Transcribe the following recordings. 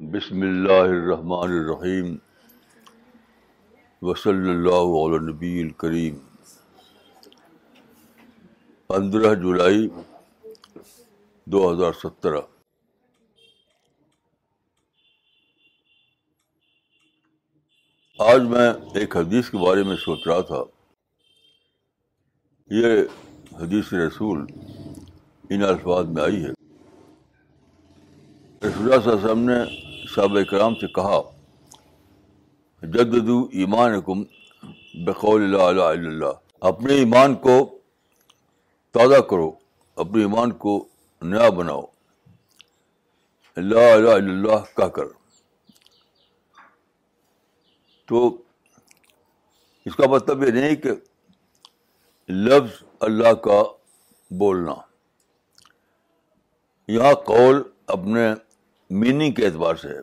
بسم اللہ الرحمن الرحیم وصلی اللہ علی نبی الکریم پندرہ جولائی دو ہزار سترہ آج میں ایک حدیث کے بارے میں سوچ رہا تھا۔ یہ حدیث رسول ان الفاظ میں آئی ہے۔ رسول اللہ صلی اللہ علیہ وسلم نے صحابہ کرام سے کہا، جددو ایمان کم بقول اللہ الہ اللہ. اپنے ایمان کو تازہ کرو، اپنے ایمان کو نیا بناؤ۔ لا الہ اللہ کہہ کر۔ تو اس کا مطلب یہ نہیں کہ لفظ اللہ کا بولنا۔ یہاں قول اپنے میننگ کے اعتبار سے ہے۔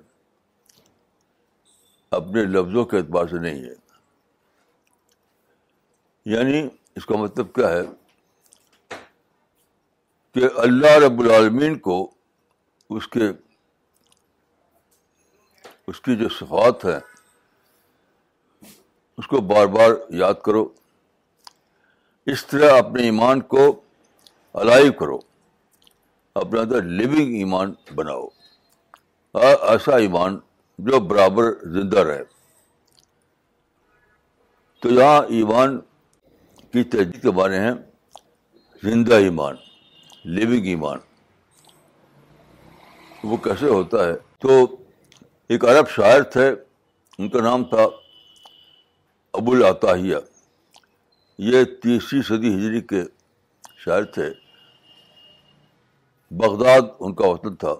اپنے لفظوں کے اعتبار سے نہیں ہے۔ یعنی اس کا مطلب کیا ہے؟ کہ اللہ رب العالمین کو اس کے، اس کی جو صفات ہیں، اس کو بار بار یاد کرو۔ اس طرح اپنے ایمان کو الائیو کرو۔ اپنے اندر لیونگ ایمان بناؤ۔ ایسا ایمان جو برابر زندہ رہے۔ تو یہاں ایمان کی تجدید کے معنی ہیں زندہ ایمان لیونگ ایمان۔ وہ کیسے ہوتا ہے؟ تو ایک عرب شاعر تھے، ان کا نام تھا ابو العطاہیہ۔ یہ تیسری صدی ہجری کے شاعر تھے۔ بغداد ان کا وطن تھا۔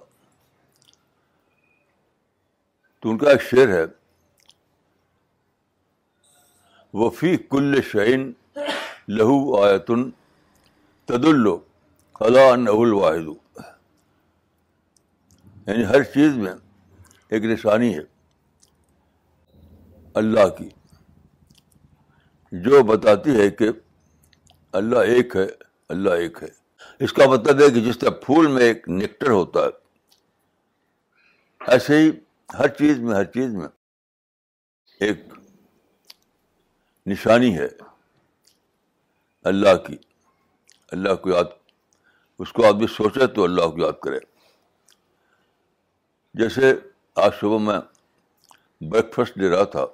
تو ان کا ایک شعر ہے وفی کل شعین لہو آیتن تد اللہ الواحد۔ یعنی ہر چیز میں ایک نشانی ہے اللہ کی، جو بتاتی ہے کہ اللہ ایک ہے، اللہ ایک ہے۔ اس کا مطلب ہے کہ جس طرح پھول میں ایک نیکٹر ہوتا ہے، ایسے ہی ہر چیز میں، ہر چیز میں ایک نشانی ہے اللہ کی۔ اللہ کو یاد، اس کو آدمی سوچے تو اللہ کو یاد کرے۔ جیسے آج صبح میں بریک فاسٹ لے رہا تھا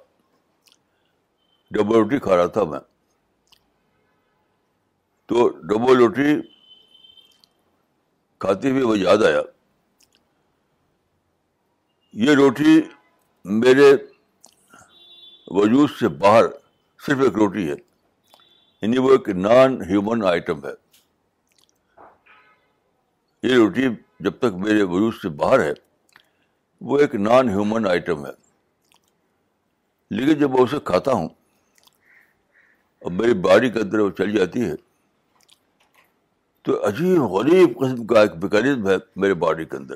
ڈبل روٹی کھا رہا تھا میں، تو ڈبل روٹی کھاتے ہوئے وہ یاد آیا۔ یہ روٹی میرے وجود سے باہر صرف ایک روٹی ہے۔ یعنی وہ ایک نان ہیومن آئٹم ہے۔ یہ روٹی جب تک میرے وجود سے باہر ہے، وہ ایک نان ہیومن آئٹم ہے۔ لیکن جب میں اسے کھاتا ہوں اور میری باڈی کے اندر وہ چل جاتی ہے، تو عجیب غریب قسم کا ایک میکینزم ہے میرے باڈی کے اندر۔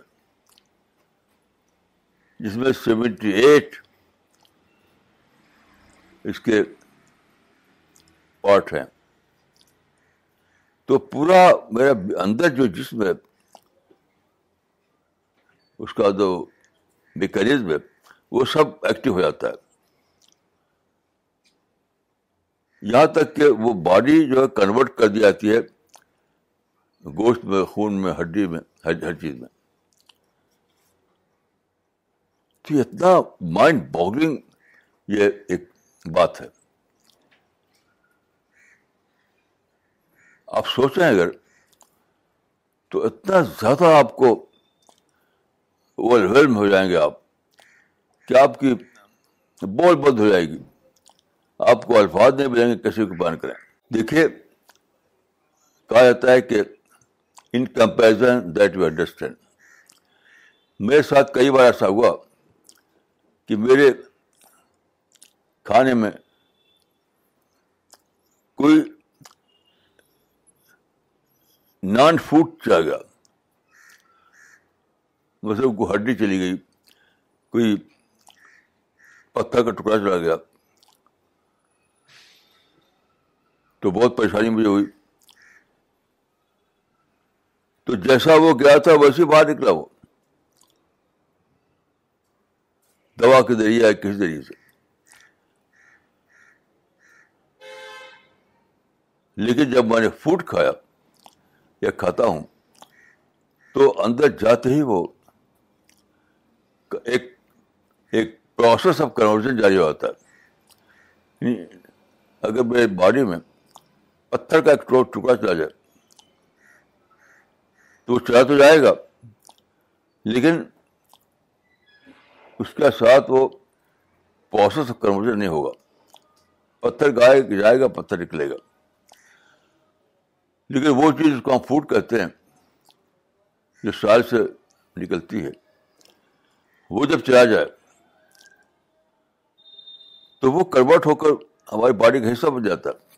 جس میں سیونٹی ایٹ اس کے پارٹ ہیں۔ تو پورا میرا اندر جو جسم ہے، اس کا جو میکینزم ہے، وہ سب ایکٹیو ہو جاتا ہے۔ یہاں تک کہ وہ باڈی جو ہے، کنورٹ کر دی جاتی ہے گوشت میں، خون میں، ہڈی میں، ہر ہر چیز میں۔ تو یہ اتنا مائنڈ باگلنگ یہ ایک بات ہے۔ آپ سوچیں اگر تو اتنا زیادہ آپ کو اوور ہو جائیں گے آپ کہ آپ کی بول بند ہو جائے گی۔ آپ کو الفاظ نہیں ملیں گے کیسے کو بیان کریں۔ دیکھیے، کہا جاتا ہے کہ in comparison that you understand میرے ساتھ کئی بار ایسا ہوا۔ کہ میرے کھانے میں کوئی نان فوڈ چلا گیا مطلب کوئی ہڈی چلی گئی، کوئی پتھر کا ٹکڑا چلا گیا، تو بہت پریشانی مجھے ہوئی۔ تو جیسا وہ گیا تھا ویسے باہر نکلا وہ۔ دوا کے ذریعے یا کس ذریعے سے؟ لیکن جب میں نے فوڈ کھایا یا کھاتا ہوں، تو اندر جاتے ہی وہ ایک ایک پروسیس آف کنورژن جاری ہوتا ہے۔ یعنی اگر میرے باڈی میں پتھر کا ایک ٹکڑا چلا جائے، تو وہ چلا تو جائے گا، لیکن اس کے ساتھ وہ پروسیس آف کنورژن نہیں ہوگا۔ پتھر گائے جائے گا، پتھر نکلے گا۔ لیکن وہ چیز اس کو ہم فوڈ کہتے ہیں، جو سال سے نکلتی ہے۔ وہ جب چلا جائے، تو وہ کنورٹ ہو کر ہماری باڈی کا حصہ بن جاتا۔ ہے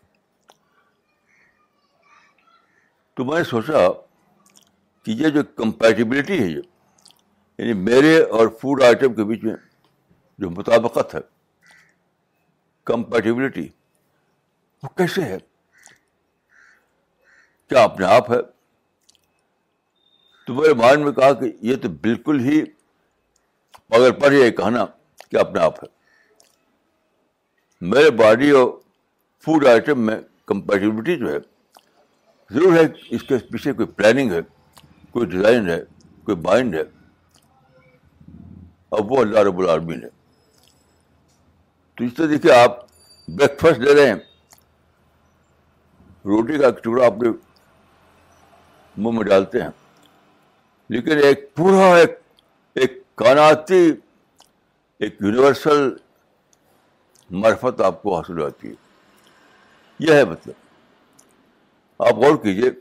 تو میں نے سوچا کہ یہ جو کمپیٹیبلٹی ہے، یہ یعنی میرے اور فوڈ آئٹم کے بیچ میں جو مطابقت ہے کمپیٹیبلٹی وہ کیسے ہے؟ کیا اپنے آپ ہے؟ تو میرے مائنڈ میں کہا کہ یہ تو بالکل ہی پگر پر یہ کہنا کہ اپنے آپ ہے۔ میرے باڈی اور فوڈ آئٹم میں کمپیٹیبلٹی جو ہے، ضرور ہے، اس کے پیچھے کوئی پلاننگ ہے، کوئی ڈیزائن ہے، کوئی مائنڈ ہے۔ اب وہ اللہ رب العالمین ہے۔ تو اس طرح دیکھیے آپ بریک فاسٹ لے رہے ہیں۔ روٹی کا ٹکڑا اپنے منہ میں ڈالتے ہیں۔ لیکن ایک پورا ایک ایک کاناتی ایک یونیورسل مرفت آپ کو حاصل ہوتی ہے۔ یہ ہے مطلب۔ آپ غور کیجیے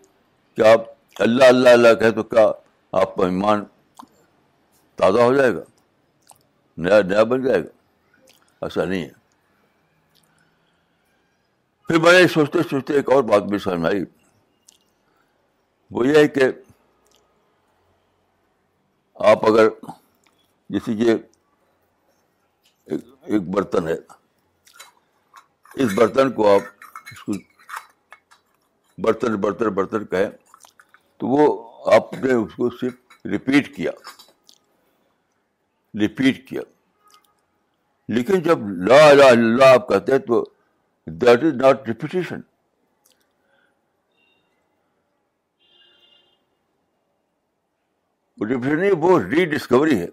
کہ آپ اللہ اللہ اللہ کہے تو کیا آپ کا ایمان تازہ ہو جائے گا؟ نیا نیا بن جائے گا ایسا نہیں ہے پھر میں نے سوچتے سوچتے ایک اور بات بھی سمجھ آئی وہ یہ ہے کہ آپ اگر جیسے کہ ایک برتن ہے اس برتن کو آپ اس کو برتن برتن برتن کہیں تو وہ آپ نے اس کو صرف ریپیٹ کیا ریپیٹ کیا۔ لیکن جب لا الہ الا اللہ آپ کہتے ہیں تو that is not repetition repetition وہ ری ڈسکوری ہے۔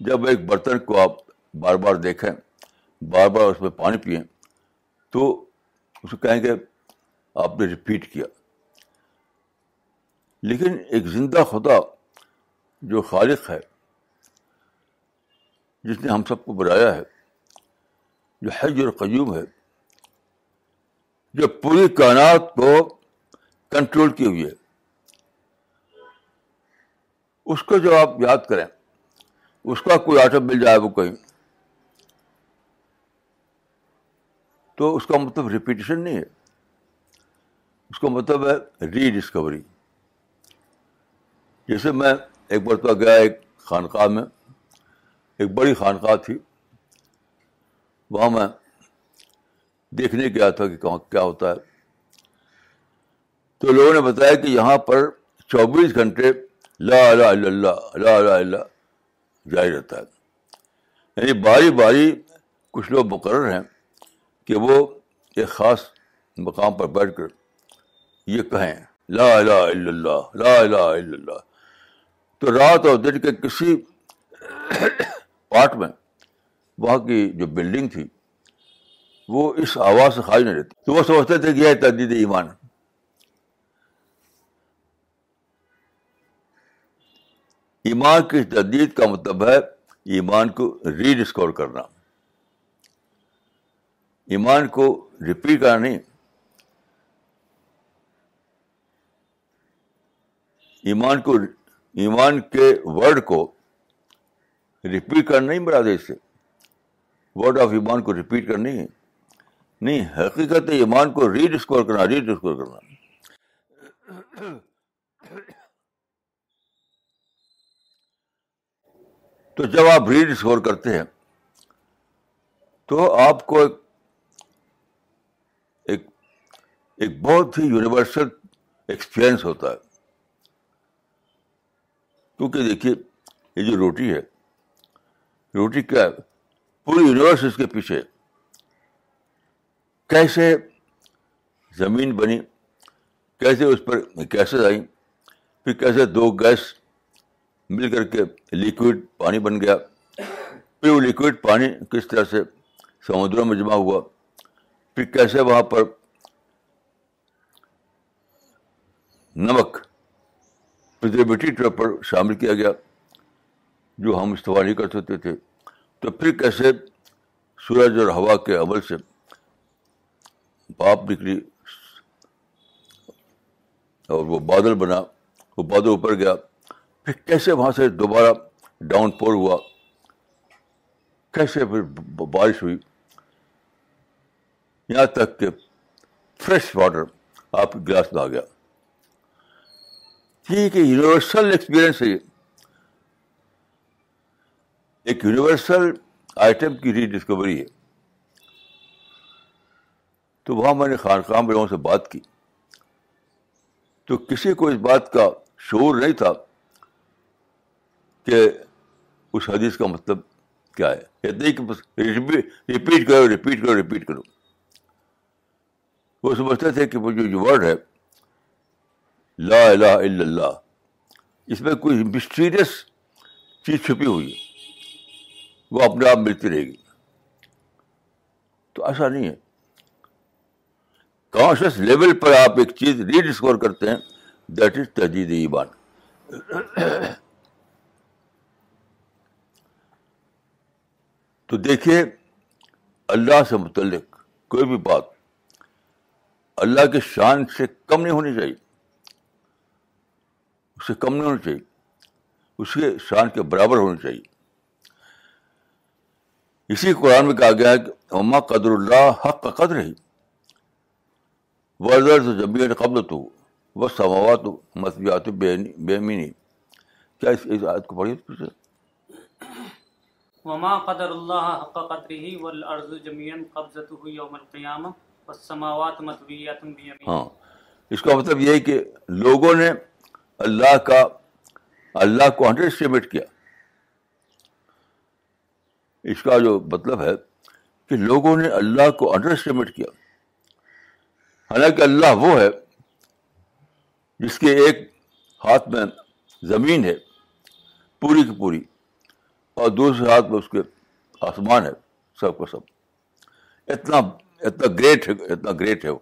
جب ایک برتن کو آپ بار بار دیکھیں، بار بار اس میں پانی پئیں، تو اس کو کہیں گے آپ نے ریپیٹ کیا۔ لیکن ایک زندہ خدا جو خالق ہے، جس نے ہم سب کو بنایا ہے، جو حج اور قیوم ہے، جو پوری کائنات کو کنٹرول کی ہوئی ہے۔ اس کو جو آپ یاد کریں، اس کا کوئی آٹم مل جائے وہ کہیں۔ تو اس کا مطلب ریپیٹیشن نہیں ہے۔ اس کا مطلب ہے ری ڈسکوری جیسے میں ایک مرتبہ گیا ایک خانقاہ میں، ایک بڑی خانقاہ تھی۔ وہاں میں دیکھنے گیا تھا کہ کہاں کیا ہوتا ہے۔ تو لوگوں نے بتایا کہ یہاں پر چوبیس گھنٹے لا لا اللہ، لا لا اللہ جاری رہتا ہے۔ یعنی باری باری کچھ لوگ مقرر ہیں کہ وہ ایک خاص مقام پر بیٹھ کر یہ کہیں لا الہ الا اللہ، لا الہ الا اللہ۔ تو رات اور دن کے کسی پارٹ میں وہاں کی جو بلڈنگ تھی، وہ اس آواز سے خالی نہیں رہتی۔ تو وہ سمجھتے تھے کہ یہ تجدید ایمان ایمان کی تجدید کا مطلب ہے ایمان کو ری ڈسکور کرنا۔ ایمان کو ریپیٹ کرنا نہیں۔ ایمان کو ایمان کے ورڈ کو ریپیٹ کرنا نہیں برادر اس سے۔ ورڈ آف ایمان کو ریپیٹ کرنا نہیں نہیں، حقیقت ایمان کو ری ڈسکور کرنا ری ڈسکور کرنا۔ تو جب آپ ری ڈسکور کرتے ہیں، تو آپ کو ایک ایک ایک بہت ہی یونیورسل ایکسپیرئنس ہوتا ہے۔ کیونکہ دیکھیے، یہ جو روٹی ہے، روٹی کیا ہے؟ پوری یونیورس اس کے پیچھے کیسے زمین بنی، کیسے اس پر کیسے آئیں، پھر کیسے دو گیس مل کر کے لکوڈ پانی بن گیا۔ پھر وہ لکوڈ پانی کس طرح سے سمندروں میں جمع ہوا، پھر کیسے وہاں پر نمک پرزرویٹی طور پر شامل کیا گیا جو ہم استعمال نہیں کر سکتے تھے۔ تو پھر کیسے سورج اور ہوا کے عمل سے باپ نکلی اور وہ بادل بنا، وہ بادل اوپر گیا۔ پھر کیسے وہاں سے دوبارہ ڈاؤن پور ہوا؟ کیسے پھر بارش ہوئی؟ یہاں تک کہ فریش واٹر آپ کے گلاس میں آ گیا۔ ٹھیک ہے یونیورسل ایکسپیرئنس ہے یہ۔ ایک یونیورسل آئٹم کی ری ڈسکوری ہے۔ تو وہاں میں نے خانقاہ لوگوں سے بات کی۔ تو کسی کو اس بات کا شعور نہیں تھا کہ اس حدیث کا مطلب کیا ہے۔ ریپیٹ کرو ریپیٹ کرو ریپیٹ کرو۔ وہ سمجھتے تھے کہ وہ جو ورڈ ہے لا الہ الا اللہ۔ اس میں کوئی مسٹیریس چیز چھپی ہوئی ہے۔ وہ اپنے آپ ملتی رہے گی۔ تو ایسا نہیں ہے۔ کانشیس لیول پر آپ ایک چیز ری ڈسکور کرتے ہیں دیٹ از تجدید ایمان۔ تو دیکھیے، اللہ سے متعلق کوئی بھی بات اللہ کے شان سے کم نہیں ہونی چاہیے۔ اس سے کم نہیں ہونی چاہیے۔ اس کے شان کے برابر ہونی چاہیے۔ اسی قرآن میں کہا گیا ہے کہ اما قدر اللہ حق کا قدر ہی ورزر تو جب قبل تو وہ سماوات مسبیات بے مینی کیا اس آیت کو پڑھی پیچھے وما قدر اللہ حق قدره والارض جميعا قبضته يوم القيامه والسماوات مطویات بیمینه ہاں۔ اس کا مطلب یہ ہے کہ لوگوں نے اللہ کا اللہ کو انڈر اسٹیمیٹ کیا۔ اس کا جو مطلب ہے کہ لوگوں نے اللہ کو انڈر اسٹیمیٹ کیا۔ حالانکہ اللہ وہ ہے جس کے ایک ہاتھ میں زمین ہے، پوری کی پوری، اور دوسرے ہاتھ میں اس کے آسمان ہے، سب کا سب۔ اتنا اتنا گریٹ ہے، اتنا گریٹ ہے وہ۔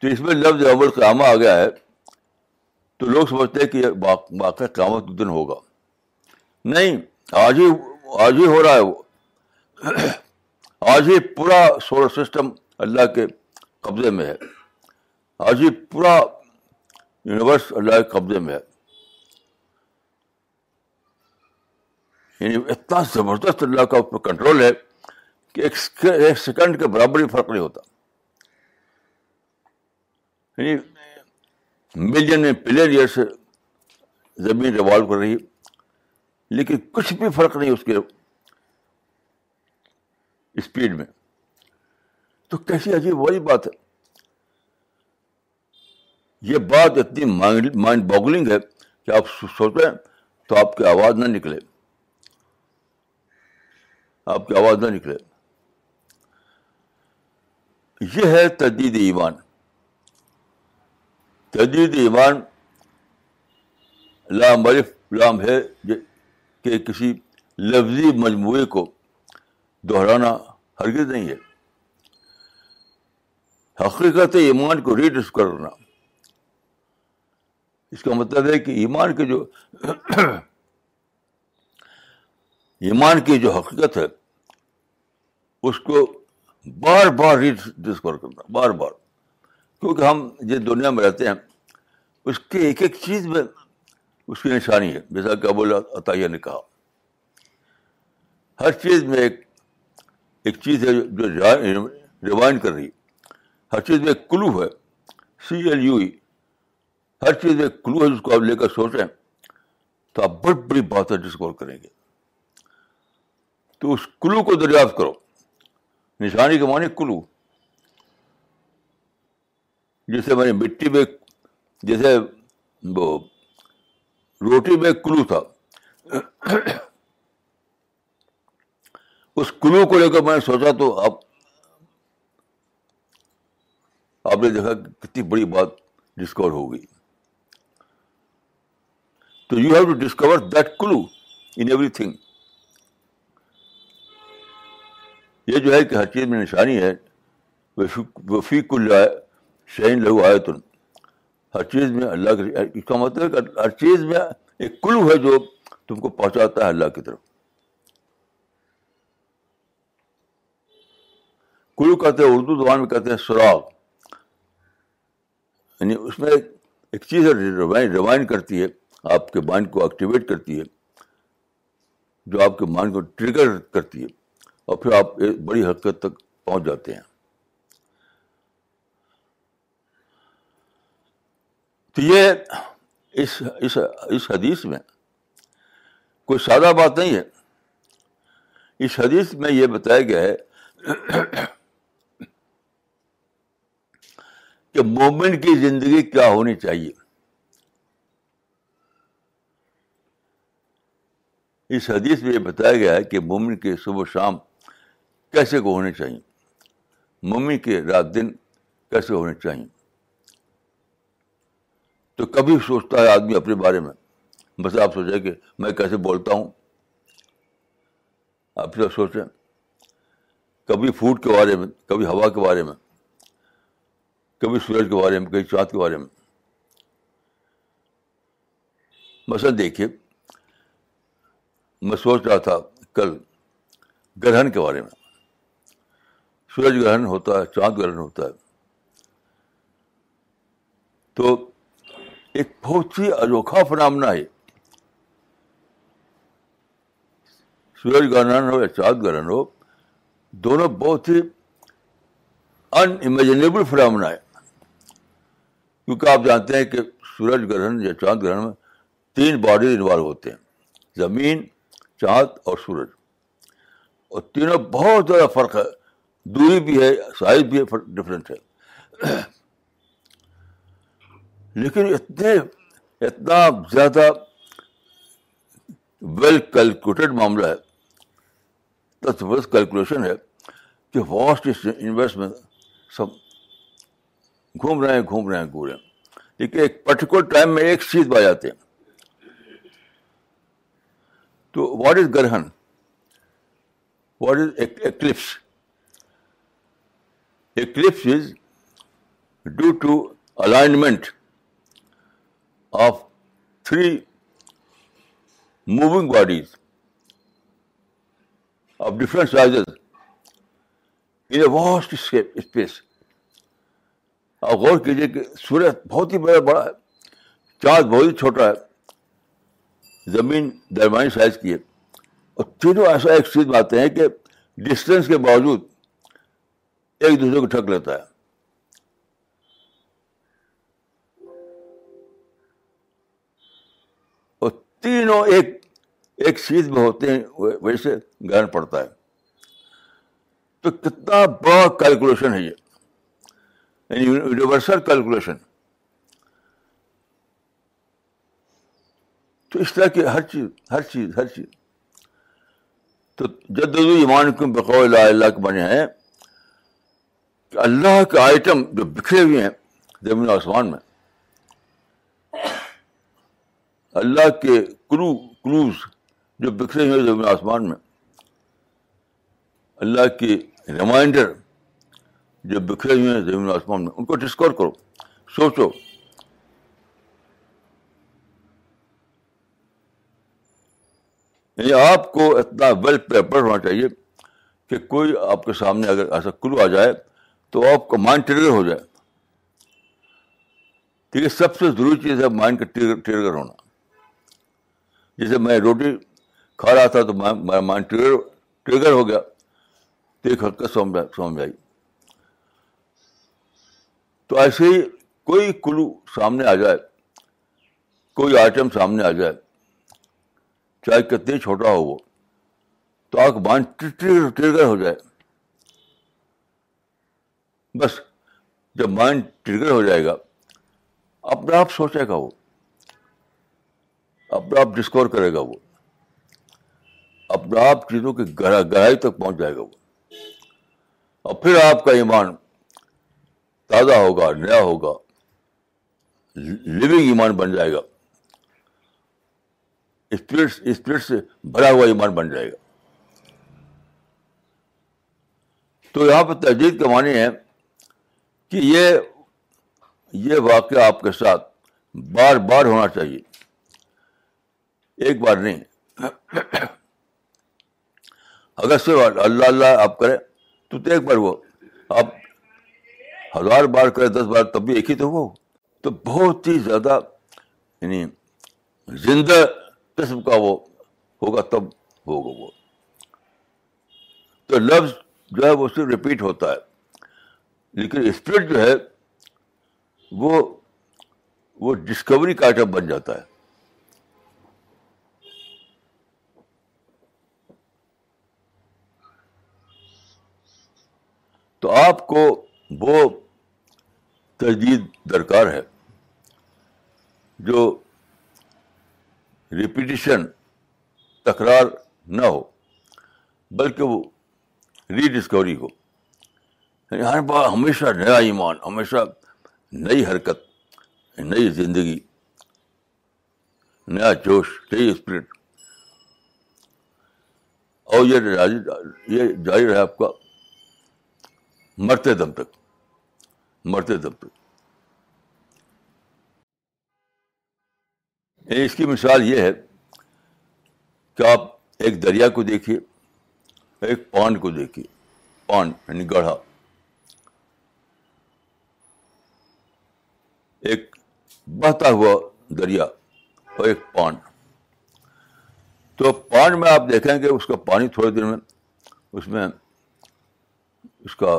تو اس میں لفظ عمل قیامہ آ گیا ہے۔ تو لوگ سمجھتے ہیں کہ واقع قیامت دن ہوگا۔ نہیں، آج ہی آج ہی ہو رہا ہے وہ۔ آج ہی پورا سولر سسٹم اللہ کے قبضے میں ہے۔ آج ہی پورا یونیورس اللہ کے قبضے میں ہے۔ یعنی اتنا زبردست اللہ کا اس کنٹرول ہے کہ ایک سیکنڈ کے برابر ہی فرق نہیں ہوتا۔ یعنی ملین میں پلین ایئر سے زمین ریوالو کر رہی ہے، لیکن کچھ بھی فرق نہیں اس کے اسپیڈ میں۔ تو کیسی عجیب وہی بات ہے۔ یہ بات اتنی مائنڈ باگلنگ ہے کہ آپ سوچیں تو آپ کی آواز نہ نکلے۔ آپ کی آواز نہ نکلے۔ یہ ہے تجدید ایمان۔ تجدید ایمان لام لام ہے کہ کسی لفظی مجموعے کو دہرانا ہرگز نہیں ہے۔ حقیقت ایمان کو ریڈس کرنا۔ اس کا مطلب ہے کہ ایمان کے جو ایمان کی جو حقیقت ہے، اس کو بار بار ڈسکور کرنا، بار بار۔ کیونکہ ہم جس دنیا میں رہتے ہیں، اس کے ایک ایک چیز میں اس کی نشانی ہے۔ جیسا کہ ابو عطیہ نے کہا۔ ہر چیز میں ایک ایک چیز ہے جو ریوائنڈ کر رہی۔ ہر چیز میں ایک کلو ہے۔ C L U. ای ہر چیز میں ایک کلو ہے جس کو آپ لے کر سوچیں تو آپ بڑی بڑی باتیں ڈسکور کریں گے۔ تو اس کلو کو دریافت کرو۔ نشانی کے معنی کلو۔ جیسے میں نے مٹی میں جیسے وہ روٹی میں کلو تھا۔ اس کلو کو لے کر میں نے سوچا تو آپ آپ نے دیکھا کہ کتنی بڑی بات ڈسکور ہو گئی۔ تو you have to discover that clue in everything یہ جو ہے کہ ہر چیز میں نشانی ہے۔ وفی کل شعین لہو آئے ہر چیز میں اللہ کے اس کا مطلب کہ ہر چیز میں ایک کلو ہے جو تم کو پہنچاتا ہے اللہ کی طرف۔ کلو کہتے ہیں، اردو زبان میں کہتے ہیں سراغ۔ یعنی اس میں ایک چیز ریوائن کرتی ہے، آپ کے مائنڈ کو ایکٹیویٹ کرتی ہے، جو آپ کے مائنڈ کو ٹریگر کرتی ہے، اور پھر آپ ایک بڑی حقیقت تک پہنچ جاتے ہیں۔ تو یہ اس اس اس حدیث میں کوئی سادہ بات نہیں ہے۔ اس حدیث میں یہ بتایا گیا ہے کہ مومن کی زندگی کیا ہونی چاہیے۔ اس حدیث میں یہ بتایا گیا ہے کہ مومن کے صبح شام کیسے کو ہونے چاہیے۔ مومن کے رات دن کیسے ہونے چاہیے۔ تو کبھی سوچتا ہے آدمی اپنے بارے میں، بس آپ سوچیں کہ میں کیسے بولتا ہوں؟ آپ سب سوچیں، کبھی فوڈ کے بارے میں، کبھی ہوا کے بارے میں، کبھی سورج کے بارے میں، کبھی چاند کے بارے میں۔ مثلا دیکھیے، میں سوچ رہا تھا کل گرہن کے بارے میں۔ سورج گرہن ہوتا ہے، چاند گرہن ہوتا ہے۔ تو ایک بہت ہی انوکھا فنامنا ہے۔ سورج گرہن ہو یا چاند گرہن ہو، دونوں بہت ہی ان امیجنیبل فنامنا ہے۔ کیونکہ آپ جانتے ہیں کہ سورج گرہن یا چاند گرہن میں تین باڈیز انوالو ہوتے ہیں، زمین، چاند اور سورج اور تینوں بہت زیادہ فرق ہے، دوری بھی ہے، سائز بھی ہے ڈفرینٹ ہے۔ لیکن اتنے اتنا زیادہ ویل کیلکولیٹڈ معاملہ ہے زبردست کیلکولیشن ہے کہ واسٹ یونیورس میں سب گھوم رہے ہیں، گھوم رہے ہیں، گھوم رہے ہیں۔ لیکن ایک پرٹیکولر ٹائم میں ایک چیز پا جاتے ہیں تو واٹ از گرہن what is eclipse eclipse is due to alignment of three moving bodies of different sizes in a vast space آپ غور کیجیے کہ سورج بہت ہی بڑا بڑا ہے چاند بہت ہی چھوٹا ہے زمین درمیانی سائز کی ہے اور تینوں ایسا ایک چیز باتیں ہیں کہ ڈسٹینس کے باوجود ایک دوسرے کو ٹھک لیتا ہے تینوں ایک ایک چیز میں ہوتے ہیں ویسے گرہن پڑتا ہے۔ تو کتنا بڑا کیلکولیشن ہے یہ۔ یعنی یونیورسل کیلکولیشن تو اس طرح کی ہر چیز ہر چیز ہر چیز۔ تو جد ایمان کم بقو اللہ اللہ کے بنے ہیں؟ کہ اللہ کے آئٹم جو بکھرے ہوئے ہیں زمین آسمان میں اللہ کے کرو کروز جو بکھرے ہوئے زمین آسمان میں، اللہ کی ریمائنڈر جو بکھرے ہوئے ہیں زمین آسمان میں، ان کو ڈسکور کرو، سوچو۔ یعنی آپ کو اتنا ویل پیپر ہونا چاہیے کہ کوئی آپ کے سامنے اگر ایسا کلو آ جائے تو آپ کا مائنڈ ٹریگر ہو جائے۔ ٹھیک ہے سب سے ضروری چیز ہے مائنڈ کا ٹریگر ہونا۔ جیسے میں روٹی کھا رہا تھا تو میرا مائنڈ ٹریگر ٹریگر ہو گیا۔ تو ایک حرکت سمجھ آئی تو ایسے ہی کوئی کلو سامنے آ جائے۔ کوئی آئٹم سامنے آ جائے۔ چاہے کتنی چھوٹا ہو وہ۔ تو آپ مائنڈ ٹریگر ہو جائے۔ بس جب مائنڈ ٹریگر ہو جائے گا، اپنے آپ سوچے گا وہ۔ اپنے آپ ڈسکور کرے گا وہ۔ اپنا آپ چیزوں کی گہرائی تک پہنچ جائے گا وہ۔ اور پھر آپ کا ایمان تازہ ہوگا، نیا ہوگا۔ لیونگ ایمان بن جائے گا۔ اسپرٹ اسپرٹ سے بھرا ہوا ایمان بن جائے گا۔ تو یہاں پہ تجدید کا معنی ہے کہ یہ یہ واقعہ آپ کے ساتھ بار بار ہونا چاہیے۔ ایک بار نہیں۔ اگر صرف اللہ اللہ آپ کریں، تو ایک بار وہ۔ آپ ہزار بار کریں، دس بار، تب بھی ایک ہی تو وہ۔ تو بہت ہی زیادہ یعنی زندہ قسم کا وہ ہوگا، تب ہوگا وہ۔ تو لفظ جو ہے، وہ صرف ریپیٹ ہوتا ہے۔ لیکن اسپرٹ جو ہے، وہ وہ ڈسکوری کا آئٹم بن جاتا ہے۔ تو آپ کو وہ تجدید درکار ہے جو ریپیٹیشن تکرار نہ ہو، بلکہ وہ ری ڈسکوری ہو۔ یعنی ہر بار ہمیشہ نیا ایمان، ہمیشہ نئی حرکت، نئی زندگی، نیا جوش، نئی اسپرٹ اور یہ جاری رہے آپ کا مرتے دم تک، مرتے دم تک۔ اس کی مثال یہ ہے کہ آپ ایک دریا کو دیکھیے، ایک پانڈ کو دیکھیے پانڈ یعنی گڑھا۔ ایک بہتا ہوا دریا اور ایک پانڈ تو پانڈ میں آپ دیکھیں گے اس کا پانی تھوڑے دن میں، اس میں اس کا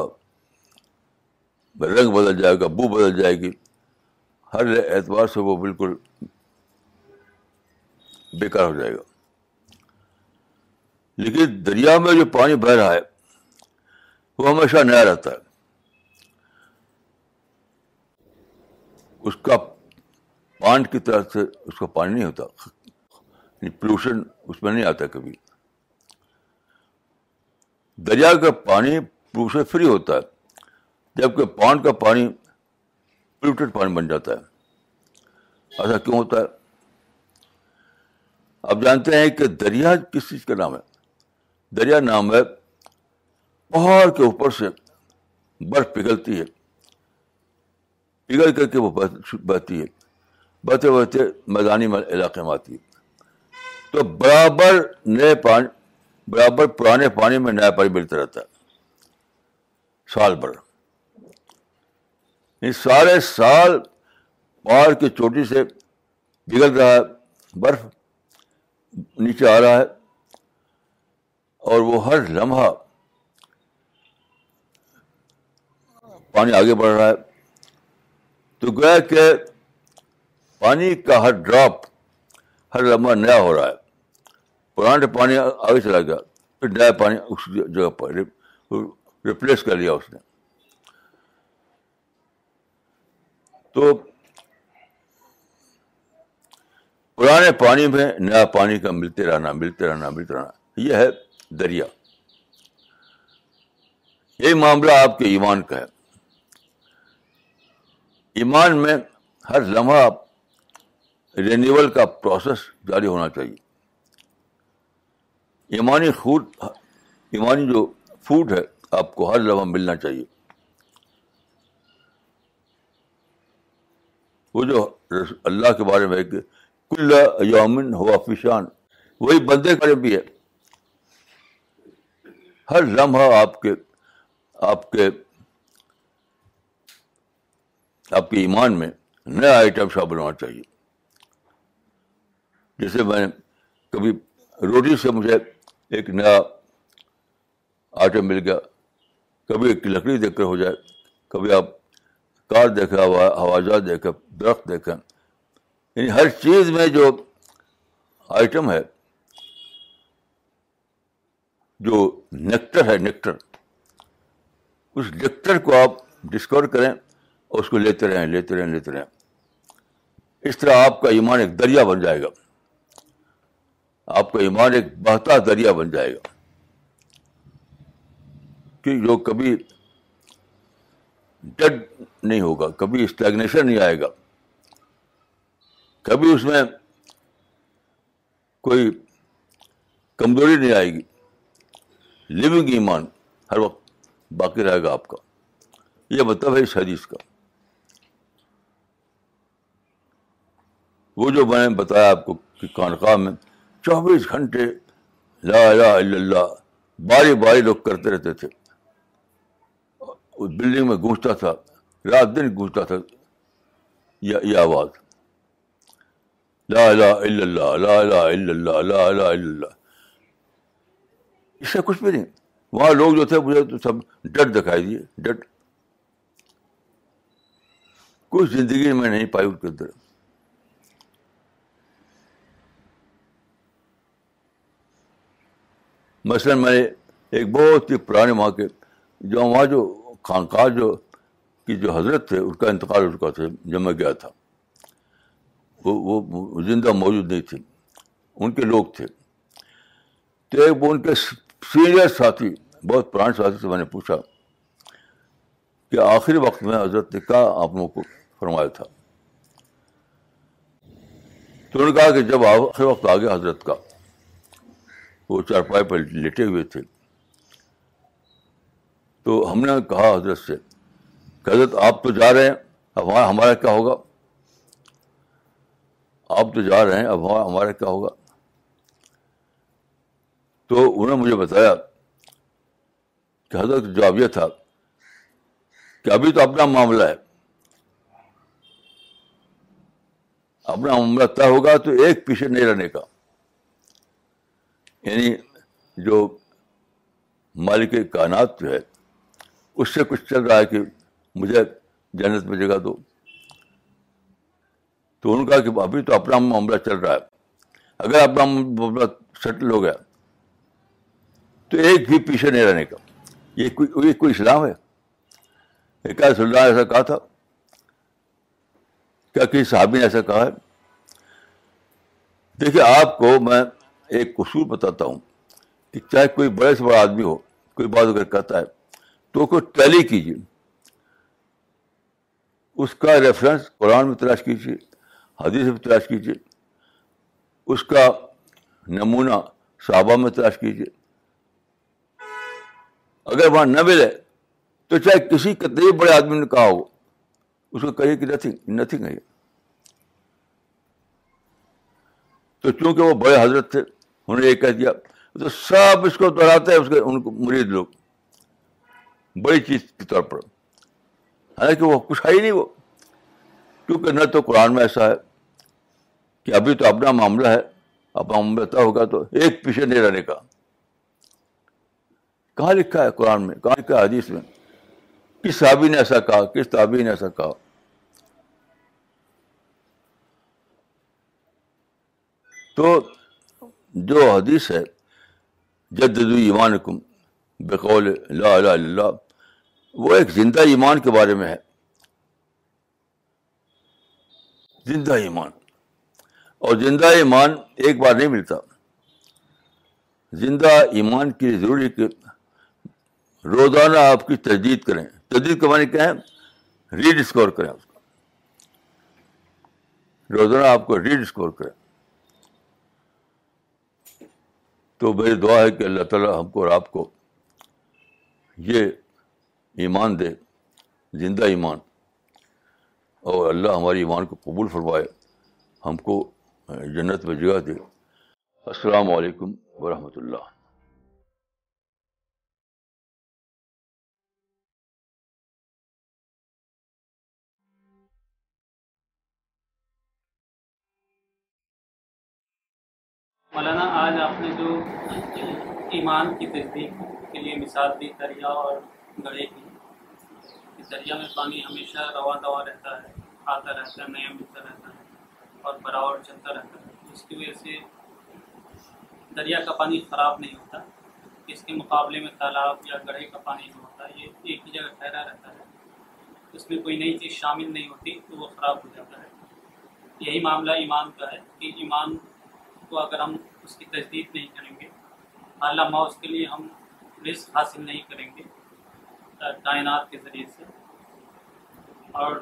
رنگ بدل جائے گا، بو بدل جائے گی۔ ہر اعتبار سے وہ بالکل بیکار ہو جائے گا۔ لیکن دریا میں جو پانی بہ رہا ہے، وہ ہمیشہ نیا رہتا ہے۔ اس کا پانڈ کی طرح سے اس کا پانی نہیں ہوتا۔ یعنی پولوشن اس میں نہیں آتا کبھی۔ دریا کا پانی پولوشن فری ہوتا ہے۔ جبکہ پانڈ کا پانی پلیوٹیڈ پانی بن جاتا ہے۔ ایسا کیوں ہوتا ہے؟ آپ جانتے ہیں کہ دریا کس چیز کا نام ہے؟ دریا نام ہے پہاڑ کے اوپر سے برف پگھلتی ہے۔ پگھل کر کے وہ بہتی ہے۔ بہتے بہتے میدانی علاقے میں آتی ہے۔ تو برابر نئے پانی برابر پرانے پانی میں نیا پانی ملتا رہتا ہے۔ سال بھر۔ سارے سال پہاڑ کی چوٹی سے بگڑ رہا ہے، برف نیچے آ رہا ہے، اور وہ ہر لمحہ پانی آگے بڑھ رہا ہے۔ تو گویا کہ پانی کا ہر ڈراپ، ہر لمحہ نیا ہو رہا ہے۔ پرانے پانی آگے چلا گیا، پھر نیا پانی اس جگہ پر ریپلیس کر لیا اس نے۔ تو پرانے پانی میں نیا پانی کا ملتے رہنا ملتے رہنا ملتے رہنا۔ یہ ہے دریا۔ یہی معاملہ آپ کے ایمان کا ہے۔ ایمان میں ہر لمحہ رینیول کا پروسیس جاری ہونا چاہیے۔ ایمانی فوڈ ایمانی جو فوڈ ہے، آپ کو ہر لمحہ ملنا چاہیے۔ وہ جو اللہ کے بارے میں کہ کل یومن ہوا فشان وہی بندے کا بھی ہے۔ ہر لمحہ آپ کے آپ کے آپ کے ایمان میں نیا آئٹم شامل ہونا چاہیے۔ جیسے میں کبھی روٹی سے مجھے ایک نیا آئٹم مل گیا، کبھی ایک لکڑی دیکھ کر ہو جائے، کبھی آپ کار دیکھا ہوازات دیکھا درخت دیکھا یعنی ہر چیز میں جو آئٹم ہے، جو نیکٹر ہے نیکٹر اس نیکٹر کو آپ ڈسکور کریں اور اس کو لیتے رہیں لیتے رہیں لیتے رہیں۔ اس طرح آپ کا ایمان ایک دریا بن جائے گا۔ آپ کا ایمان ایک بہتا دریا بن جائے گا۔ کہ جو کبھی ڈڈ نہیں ہوگا، کبھی اسٹیگنیشن نہیں آئے گا۔ کبھی اس میں کوئی کمزوری نہیں آئے گی۔ لیونگ ایمان ہر وقت باقی رہے گا آپ کا۔ یہ مطلب ہے اس حدیث کا۔ وہ جو میں نے بتایا آپ کو کہ خانقاہ میں چوبیس گھنٹے لا الہ الا اللہ باری باری لوگ کرتے رہتے تھے۔ اس بلڈنگ میں گونجتا تھا۔ رات دن گونجتا تھا یہ آواز لا الہ الا اللہ لا الہ الا اللہ لا الہ الا اللہ اس سے کچھ بھی نہیں وہاں لوگ جو تھے مجھے تو سب ڈٹ دکھائی دیے ڈٹ کچھ زندگی میں نہیں پائی ان کے اندر مثلاً میں ایک بہت ہی پرانے وہاں کے جو وہاں جو خانقاہ جو کی جو حضرت تھے، ان کا انتقال ہو چکا تھا جب میں گیا تھا۔ وہ وہ زندہ موجود نہیں تھے۔ ان کے لوگ تھے۔ تو ایک وہ ان کے سینئر ساتھی، بہت پرانے ساتھی سے میں نے پوچھا کہ آخری وقت میں حضرت نے کہا آپ لوگوں کو فرمایا تھا؟ تو انہوں نے کہا کہ جب آخری وقت آ گیا حضرت کا، وہ چارپائی پر لیٹے ہوئے تھے۔ تو ہم نے کہا حضرت سے کہ حضرت آپ تو جا رہے ہیں، اب ہمارا کیا ہوگا؟ آپ تو جا رہے ہیں، اب ہمارا کیا ہوگا؟ تو انہوں نے مجھے بتایا کہ حضرت جواب یہ تھا، کہ ابھی تو اپنا معاملہ ہے۔ اپنا معاملہ طے ہوگا تو ایک پیچھے نہیں رہنے کا۔ یعنی جو مالک کائنات جو ہے، اس سے کچھ چل رہا ہے کہ مجھے جنت میں جگہ دو۔ تو ان کا کہ ابھی تو اپنا معاملہ چل رہا ہے۔ اگر اپنا معاملہ سیٹل ہو گیا، تو ایک بھی پیچھے نہیں رہنے کا۔ یہ کوئی یہ کوئی اسلام ہے؟ ایک اللہ ایسا کہا تھا، کیا کسی صحابی نے ایسا کہا ہے؟ دیکھیے، آپ کو میں ایک اصول بتاتا ہوں کہ چاہے کوئی بڑے سے بڑا آدمی ہو، کوئی بات اگر کہتا ہے، تو کوئی ٹیلی کیجیے۔ اس کا ریفرنس قرآن میں تلاش کیجیے، حدیث میں تلاش کیجیے، اس کا نمونہ صحابہ میں تلاش کیجیے۔ اگر وہاں نہ ملے تو چاہے کسی کتنے بڑے آدمی نے کہا ہو، اس کو کہیے کہ نتھنگ نتھنگ ہے۔ تو چونکہ وہ بڑے حضرت تھے، انہوں نے یہ کہہ دیا، تو سب اس کو دہراتے ہیں، اس کے ان کو مرید لوگ۔ بڑی چیز کے طور پر۔ حالانکہ وہ کچھ ہے ہی نہیں وہ۔ کیونکہ نہ تو قرآن میں ایسا ہے کہ ابھی تو اپنا معاملہ ہے اپنا معاملہ طے ہوگا تو ایک پیچھے نہیں رہنے کا۔ کہاں لکھا ہے قرآن میں؟ کہاں لکھا ہے حدیث میں؟ کس صحابی نے ایسا کہا؟ کس تابی نے ایسا کہا؟ تو جو حدیث ہے جد ایمان کم بقول لا الہ اللہ وہ ایک زندہ ایمان کے بارے میں ہے۔ زندہ ایمان۔ اور زندہ ایمان ایک بار نہیں ملتا۔ زندہ ایمان کی ضروری کہ روزانہ آپ کی تجدید کریں۔ تجدید کے معنی کیا ہے؟ ری ڈسکور کریں اس کو۔ روزانہ آپ کو ری ڈسکور کریں۔ تو میری دعا ہے کہ اللہ تعالیٰ ہم کو اور آپ کو یہ ایمان دے، زندہ ایمان۔ اور اللہ ہماری ایمان کو قبول فرمائے، ہم کو جنت میں جگہ دے۔ السلام علیکم ورحمۃ اللہ۔ مولانا، آج آپ نے جو ایمان کی تصدیق کے لیے مثال دی، دریا اور گڑھے کی دریا میں پانی ہمیشہ روا دوا رہتا ہے آتا رہتا ہے، نیا ملتا رہتا ہے اور براور چلتا رہتا ہے۔ اس کی وجہ سے دریا کا پانی خراب نہیں ہوتا۔ اس کے مقابلے میں تالاب یا گڑھے کا پانی جو ہوتا ہے یہ ایک ہی جگہ ٹھہرا رہتا ہے۔ اس میں کوئی نئی چیز شامل نہیں ہوتی تو وہ خراب ہو جاتا ہے۔ یہی معاملہ ایمان کا ہے کہ ایمان کو اگر ہم اس کی تجدید نہیں کریں گے اعلیٰ اس کے لیے ہم رزق حاصل نہیں کریں گے۔ کائنات کے ذریعے سے۔ اور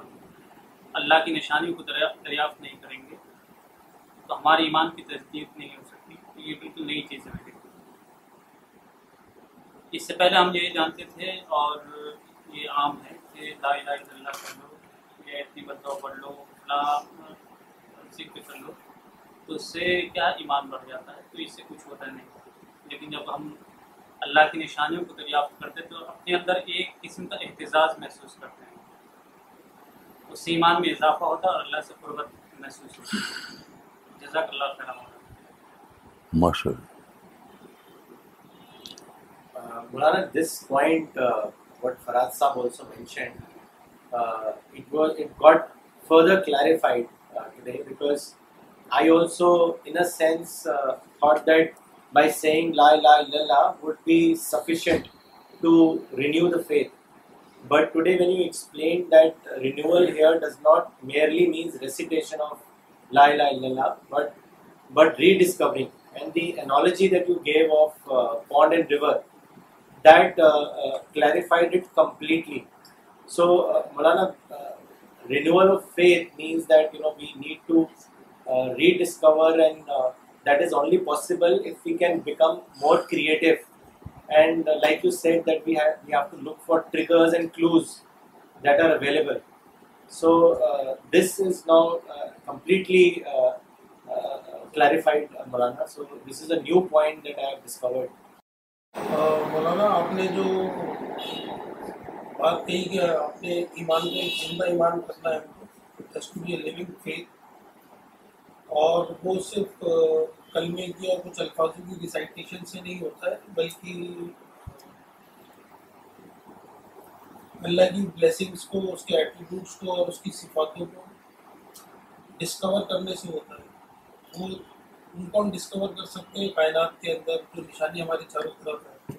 اللہ کی نشانیوں کو دریافت نہیں کریں گے۔ تو ہمارے ایمان کی تجدید نہیں ہو سکتی۔ یہ بالکل نئی چیزیں ہیں اس سے پہلے ہم یہ جانتے تھے اور یہ عام ہے کہ لا الہ الا اللہ کر لو یا اتنی بدو پڑھ لو ذکر کر لو۔ تو اس سے کیا ایمان بڑھ جاتا ہے؟ تو اس سے کچھ ہوتا نہیں۔ لیکن جب ہم اللہ کی نشانیوں کو دریافت کرتے تو اپنے اندر ایک قسم کا احتجاج محسوس کرتے ہیں۔ اس ایمان میں اضافہ ہوتا ہے اور اللہ سے قربت محسوس ہوتا ہے۔ جزاک اللہ خیر ماشاء this point, uh, what Farad Saab also mentioned, uh, it was it got further clarified uh, today because I also, in a sense, uh, thought that by saying La ilaha illallah would be sufficient to renew the faith. But today, when you explained that renewal here does not merely means recitation of La ilaha illallah, but but rediscovering. And the analogy that you gave of uh, pond and river, that uh, uh, clarified it completely. So, uh, Malana, uh, renewal of faith means that you know we need to uh, rediscover, and uh, that is only possible if we can become more creative. And uh, like you said, that we have we have to look for triggers and clues that are available. So uh, this is now uh, completely uh, uh, clarified, uh, Malana. So this is a new point that I have discovered. Maulana آپ نے جو بات کہی کہ اپنے ایمان کو زندہ ایمان کرنا ہے لیونگ فیتھ اور وہ صرف کلمے کی اور کچھ الفاظوں کی ریسائٹیشن سے نہیں ہوتا ہے، بلکہ اللہ کی بلیسنگس کو، اس کے ایٹیٹیوڈس کو اور اس کی صفاتوں کو ڈسکور کرنے سے ہوتا ہے۔ وہ، ان کو ہم ڈسکور کر سکتے ہیں کائنات کے اندر، جو نشانی ہماری چاروں طرف ہے۔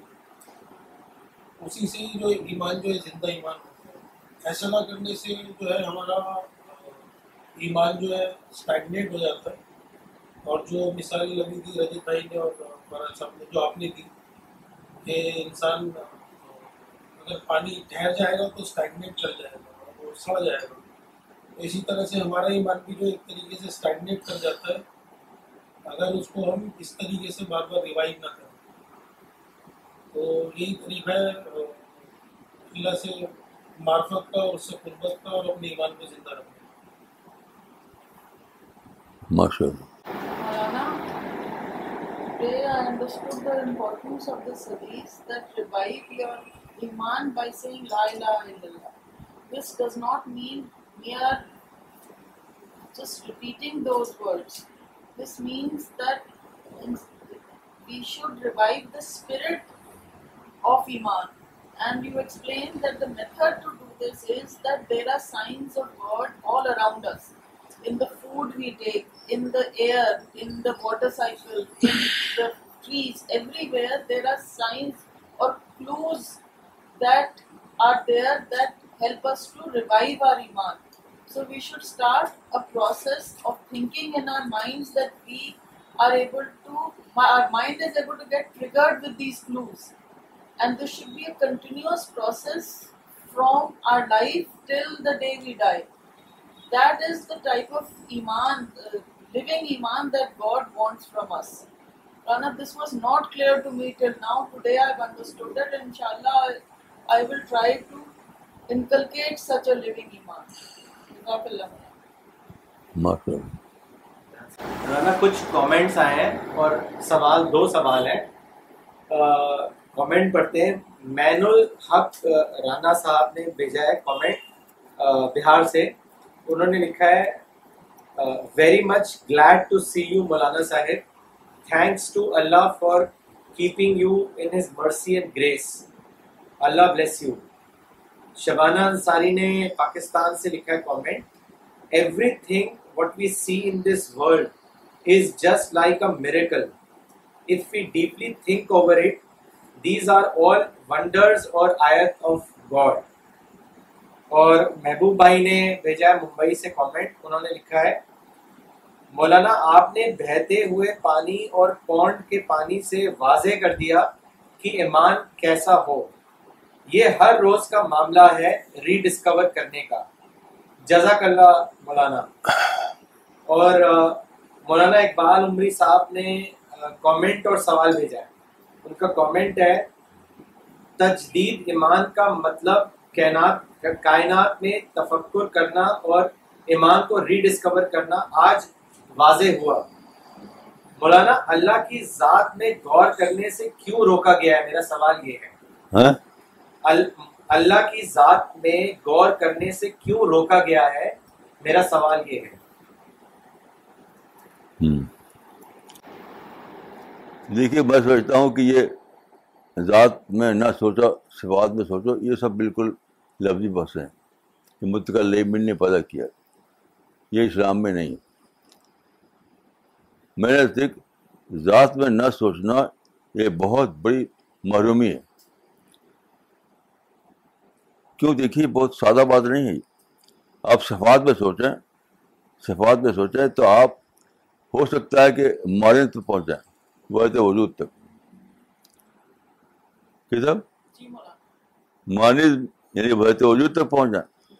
اسی سے ہی جو ایمان جو ہے، زندہ ایمان ہوتا ہے۔ ایسا نہ کرنے سے جو ہے، ہمارا ایمان جو ہے اسٹیگنیٹ ہو جاتا ہے۔ اور جو مثال لگی تھی رجت بھائی نے اور فراج صاحب نے جو آپ نے دی، کہ انسان اگر پانی ٹھہر جائے گا تو اسٹیگنیٹ کر جائے گا وہ سڑ جائے گا۔ اسی طرح سے ہمارا ایمان بھی جو ایک طریقے سے اسٹیگنیٹ کر جاتا ہے، اگر اس کو ہم اس طریقے سے بار بار ریوائو نہ کریں۔ تو یہی طریقہ ہے، اللہ سے معرفت کا اور اس سے قربت کا اور اپنے ایمان کو زندہ رکھنے ماشاء اللہ۔ Method to do this is that there are signs of God all around In the food we take, in the air, in the water cycle, in the trees, everywhere there are signs or clues that are there that help us to revive our Iman. So we should start a process of thinking in our minds that we are able to, our mind is able to get triggered with these clues and this should be a continuous process from our life till the day we die. That is the type of iman, uh, living iman that God wants from us. Rana, this was not clear to me till now. Today I've understood it. Inshallah, I, I will try to inculcate such a living iman. Jazakallah. ماشاء اللہ رانا کچھ comments آئے ہیں اور سوال دو سوال ہیں comment پڑھتے ہیں مین الحق رانا صاحب نے بھیجا ہے کامنٹ بہار سے انہوں نے لکھا ہے very much glad to see you Maulana Sahab thanks to Allah for keeping you in his mercy and grace Allah bless you Shabana Ansari نے پاکستان سے لکھا ہے comment everything what we see in this world is just like a miracle. If we deeply think over it, these are all wonders or ayat of God. اور محبوب بھائی نے بھیجا ہے ممبئی سے کامنٹ انہوں نے لکھا ہے، مولانا آپ نے بہتے ہوئے پانی اور پونڈ کے پانی سے واضح کر دیا کہ ایمان کیسا ہو۔ یہ ہر روز کا معاملہ ہے ری ڈسکور کرنے کا۔ جزاک اللہ مولانا۔ اور مولانا اقبال عمری صاحب نے کامنٹ اور سوال بھیجا ہے۔ ان کا کامنٹ ہے، تجدید ایمان کا مطلب کائنات کائنات میں تفکر کرنا اور ایمان کو ری ڈسکور کرنا آج واضح ہوا۔ مولانا اللہ کی ذات میں غور کرنے سے کیوں روکا گیا ہے؟ میرا سوال یہ ہے۔ ہاں؟ ال- اللہ کی ذات میں غور کرنے سے کیوں روکا گیا ہے؟ میرا سوال یہ ہے۔ دیکھیے میں سمجھتا ہوں کہ یہ ذات میں نہ سوچا صفات میں سوچو یہ سب بالکل لفظی بس ہیں متکلمین نے پیدا کیا۔ یہ اسلام میں نہیں۔ میں نے دیکھ ذات میں نہ سوچنا یہ بہت بڑی محرومی ہے۔ کیوں؟ دیکھیے بہت سادہ بات نہیں ہے۔ آپ صفات میں سوچیں صفات میں سوچیں تو آپ ہو سکتا ہے کہ مارن تک پہنچ جائیں وحدت وجود تک۔ کدھر؟ جی مانز یعنی وحدت وجود تک پہنچ جائیں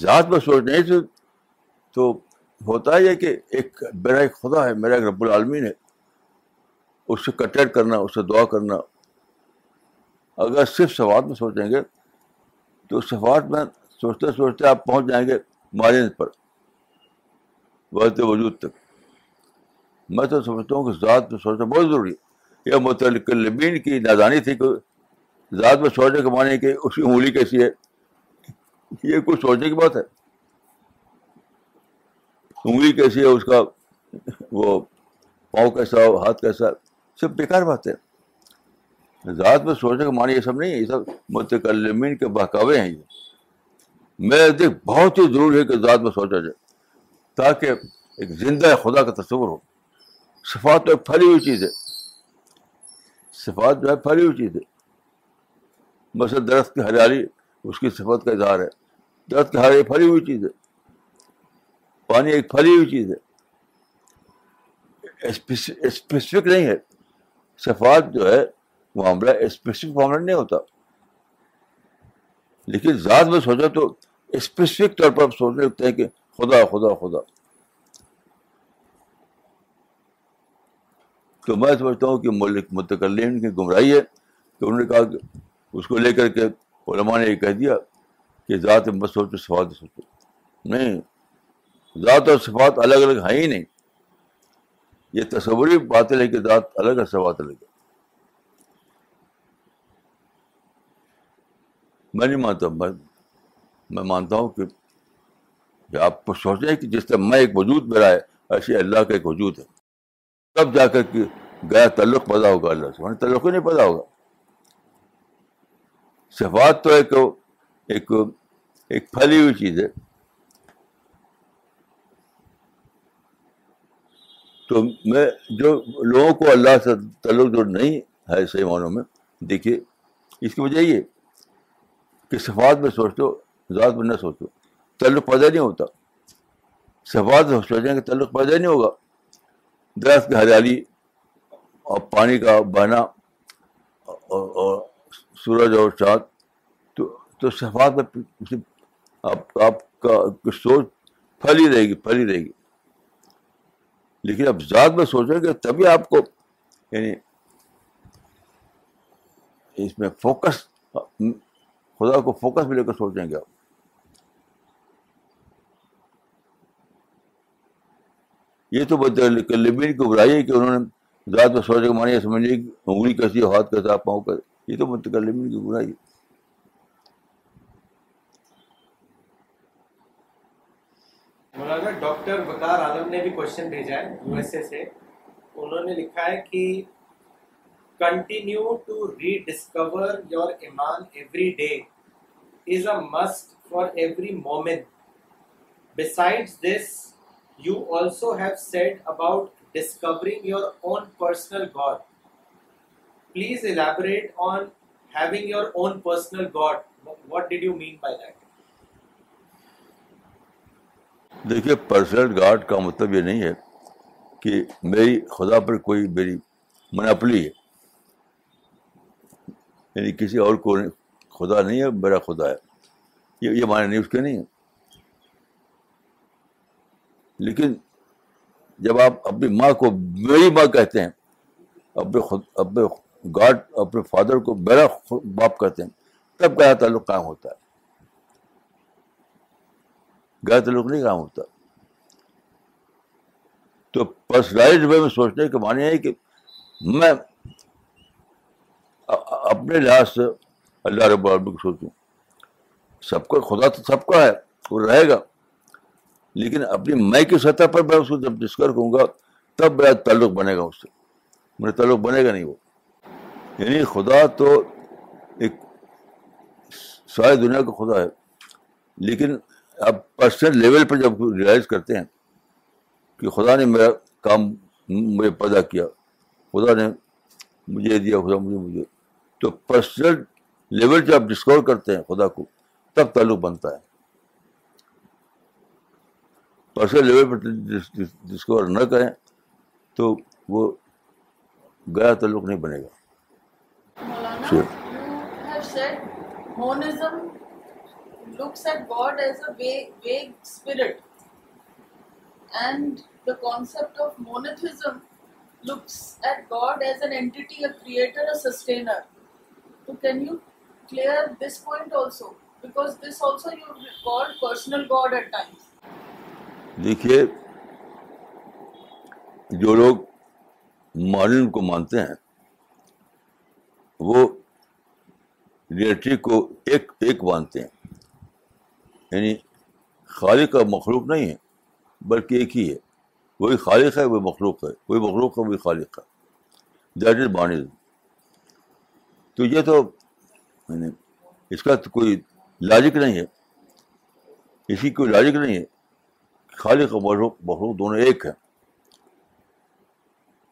ذات میں سوچنے سے تو ہوتا ہے یہ کہ ایک میرا ایک خدا ہے، میرا ایک رب العالمین ہے۔ اس سے کنٹیکٹ کرنا، اس سے دعا کرنا۔ اگر صرف صفات میں سوچیں گے، تو صفات میں سوچتے سوچتے آپ پہنچ جائیں گے مارن پر۔ وحدت وجود تک۔ میں تو سمجھتا ہوں کہ ذات میں سوچنا بہت ضروری ہے۔ یہ متکلمین کی نادانی تھی کہ ذات میں سوچنے کے معنی کہ اس کی انگلی کیسی ہے؟ یہ کچھ سوچنے کی بات ہے؟ انگلی کیسی ہے؟ اس کا وہ پاؤں کیسا ہو ہاتھ کیسا سب بیکار بات ہے ذات میں سوچنے کا معنی یہ سب نہیں ہے، یہ سب متکلمین کے بہکاوے ہیں۔ یہ میں دیکھ، بہت ہی ضروری ہے کہ ذات میں سوچا جائے، تاکہ ایک زندہ خدا کا تصور ہو۔ صفات تو ایک پھلی ہوئی چیز ہے۔ صفات جو ہے پھلی ہوئی چیز ہے۔ مثلا درخت کی ہریالی، اس کی صفت کا اظہار ہے۔ درخت کی ہریالی پھلی ہوئی چیز ہے۔ پانی ایک پھلی ہوئی چیز ہے۔ اسپیسیفک نہیں ہے۔ صفات جو ہے، معاملہ اسپیسیفک معاملہ نہیں ہوتا۔ لیکن ذات میں سوچا تو اسپیسیفک طور پر آپ سوچنے لگتے ہیں کہ خدا خدا خدا۔ تو میں سمجھتا ہوں کہ ملک متکلین کی گمراہی ہے۔ کہ انہوں نے کہا کہ اس کو لے کر کے علماء نے یہ کہہ دیا کہ ذات مت سوچو، صفات سوچو۔ نہیں، ذات اور صفات الگ الگ ہیں ہی نہیں۔ یہ تصوری باتیں ہے کہ ذات الگ ہے صفات الگ ہے میں نہیں مانتا، میں میں مانتا ہوں کہ کہ آپ کو سوچیں کہ جس طرح میں ایک وجود میرا ہے، ایسے اللہ کا ایک وجود ہے۔ تب جا کر کے گیا تعلق پیدا ہوگا اللہ سے۔ تعلق ہی نہیں پیدا ہوگا۔ صفات تو ایک ایک ایک پھیلی ہوئی چیز ہے۔ تو میں جو لوگوں کو اللہ سے تعلق جو نہیں ہے صحیح معنوں میں دیکھیے اس کی وجہ یہ کہ صفات میں سوچو ذات میں نہ سوچو تعلق پیدا نہیں ہوتا۔ صفات میں سوچیں کہ تعلق پیدا نہیں ہوگا۔ درخت کی ہریالی اور پانی کا بہنا اور, اور سورج اور چاند، تو تو صفات میں آپ آپ کا سوچ پھیلی رہے گی پھیلی رہے گی۔ لیکن اب ذات میں سوچیں گے تبھی آپ کو یعنی اس میں فوکس، خدا کو فوکس میں لے کر سوچیں گے آپ۔ یہ تو متکلمین کی برائی ہے کہ انہوں نے ذات میں سوچے کے معنی یہ سمجھ لی انگلی کیسی ہاتھ کیسا پاؤں کا یہ تو متکلمین کی برائی ہے مولانا ڈاکٹر وقار عالم نے بھی کوشچن بھیجا ہے یو ایس اے سے انہوں نے لکھا ہے کہ continue to rediscover your ایمان every day is a must for every مومن besides this you also have said about discovering your own personal God please elaborate on having your own personal God what did you mean by that دیکھیے personal God کا مطلب یہ نہیں ہے کہ میری خدا پر کوئی میری مناپلی ہے۔ یعنی کسی اور کو خدا نہیں ہے، میرا خدا ہے۔ یہ یہ معنی نہیں، اس کے نہیں ہے۔ لیکن جب آپ اپنی ماں کو میری ماں کہتے ہیں، اپنے خود، اپنے گاڈ اپنے فادر کو میرا باپ کہتے ہیں۔ تب گیا تعلق کام ہوتا ہے۔ گیا تعلق نہیں کام ہوتا۔ تو پرسنلائز وے میں سوچنے کے معنی ہے کہ میں اپنے لحاظ سے اللہ رب العالمین کو سوچوں۔ سب کا خدا تو سب کا ہے، وہ رہے گا۔ لیکن اپنی میں کی سطح پر میں اس کو جب ڈسکور کروں گا، تب میرا تعلق بنے گا اس سے۔ میرا تعلق بنے گا نہیں وہ۔ یعنی خدا تو ایک ساری دنیا کا خدا ہے۔ لیکن اب پرسنل لیول پر جب ریئلائز کرتے ہیں کہ خدا نے میرا کام مجھے پیدا کیا، خدا نے مجھے دیا، خدا مجھے مجھے۔ تو پرسنل لیول جب آپ ڈسکور کرتے ہیں خدا کو، تب تعلق بنتا ہے۔ پرسنل لیول پر ڈسکور نہ کریں تو وہ گیا تعلق نہیں بنے گا۔ Sure. you have said monism looks at God as a vague, vague spirit, and the concept of monotheism looks at God as an entity, a creator, a sustainer. So, can you clear this point also? Because this also you call personal God at times. دیکھیے جو لوگ کو مانتے ہیں وہ reality کو ایک ایک مانتے ہیں۔ یعنی خالق کا مخلوق نہیں ہے، بلکہ ایک ہی ہے۔ وہی خالق ہے، وہی مخلوق ہے۔ وہی مخلوق ہے، وہی خالق ہے۔ دیٹ از مانزم تو یہ تو یعنی اس کا تو کوئی لاجک نہیں ہے۔ اس کی کوئی لاجک نہیں ہے۔ خالق اور مخلوق مخلوق دونوں ایک ہیں۔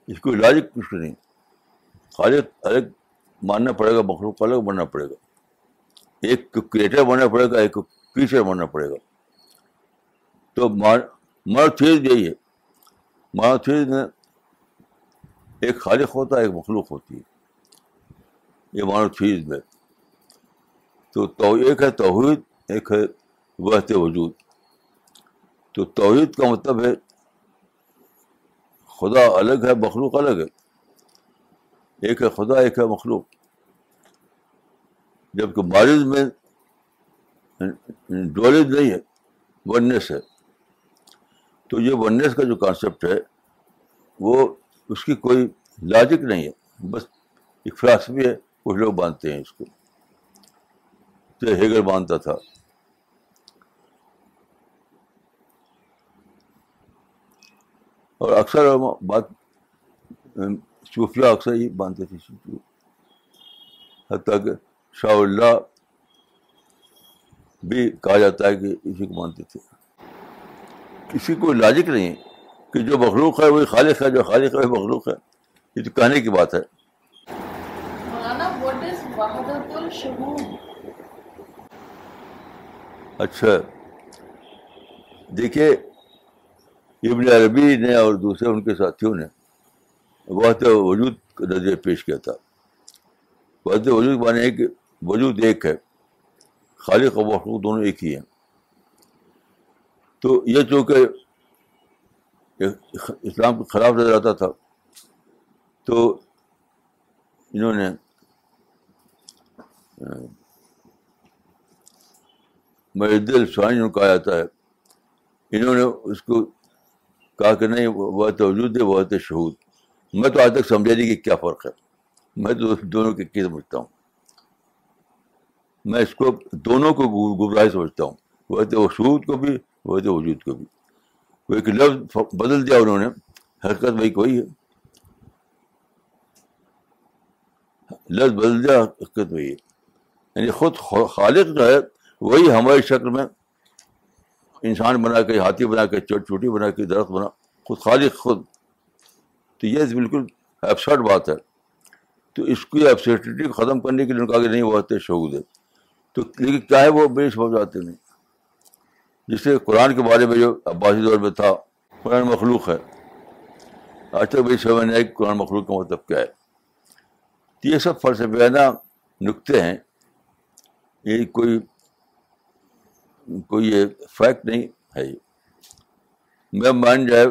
اس کو لاجک کچھ نہیں۔ خالق الگ ماننا پڑے گا، مخلوق الگ ماننا پڑے گا۔ ایک کو کریٹر ماننا پڑے گا، ایک کو کریچر ماننا پڑے گا۔ تو مارتھیز یہی ہے۔ مارتھیز میں ایک خالق ہوتا ہے، ایک مخلوق ہوتی ہے۔ یہ مانوتھیز میں۔ تو تو ایک ہے توحید، ایک ہے وحت وجود۔ تو توحید کا مطلب ہے خدا الگ ہے، مخلوق الگ ہے۔ ایک ہے خدا، ایک ہے مخلوق۔ جبکہ مارز میں ڈولیز نہیں ہے، ونیس ہے۔ تو یہ ونیس کا جو کانسیپٹ ہے، وہ اس کی کوئی لاجک نہیں ہے۔ بس ایک فلاسفی ہے، کچھ لوگ مانتے ہیں اس کو۔ تو ہیگر مانتا تھا۔ اور اکثر بات صوفیہ اکثر ہی مانتے تھے حتیٰ کہ شاہ اللہ بھی کہا جاتا ہے کہ اسی کو مانتے تھے۔ کسی کو لاجک نہیں ہے کہ جو مخلوق ہے وہی خالق ہے جو خالق ہے وہی مخلوق ہے۔ یہ تو کہنے کی بات ہے? اچھا۔ دیکھیے ابن عربی نے اور دوسرے ان کے ساتھیوں نے وحت وجود کا نظریہ پیش کیا تھا۔ وحت وجود مانے ہے کہ وجود ایک ہے، خالق و مخلوق دونوں ایک ہی ہیں۔ تو یہ چونکہ اسلام کے خلاف نظر آتا تھا، تو انہوں نے مہد السوانی کہا جاتا ہے۔ انہوں نے اس کو کہا کہ نہیں وہ تو وجود ہے وہ تو شہود۔ میں تو آج تک سمجھا نہیں کہ کیا فرق ہے۔ میں تو دونوں کی سمجھتا ہوں۔ میں اس کو دونوں کو گمراہی سمجھتا ہوں۔ وہ تو شہود کو بھی وہ تو وجود کو بھی۔ وہ ایک لفظ بدل دیا انہوں نے۔ حرکت وہی کوئی ہے۔ لفظ بدل دیا حرکت وہی ہے یعنی خود خالق جو ہے، وہی ہماری شکل میں انسان بنا کے، ہاتھی بنا کے، چوٹ چوٹی بنا کے، درخت بنا، خود خالق، خود تو یہ بالکل ایبسرڈ بات ہے۔ تو اس کی ایبسٹی کو ختم کرنے کے لیے ان کا آگے نہیں بڑھتے شعود ہے۔ تو لیکن کیا ہے وہ بے سمجھ آتے نہیں جس سے قرآن کے بارے میں جو عباسی دور میں تھا، قرآن مخلوق ہے۔ آج تک بڑی سمجھ نہیں آئی قرآن مخلوق کا مطلب کیا ہے۔ تو یہ سب فلسفیانہ نکتے ہیں۔ یہ کوئی کوئی یہ فیکٹ نہیں ہے۔ یہ میں مان جائے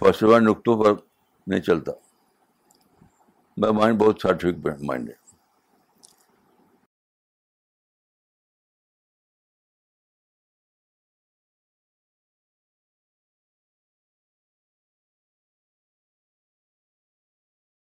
فلسفہ نقطوں پر نہیں چلتا۔ میں مائنڈ بہت سائنٹیفک مائنڈ ہے۔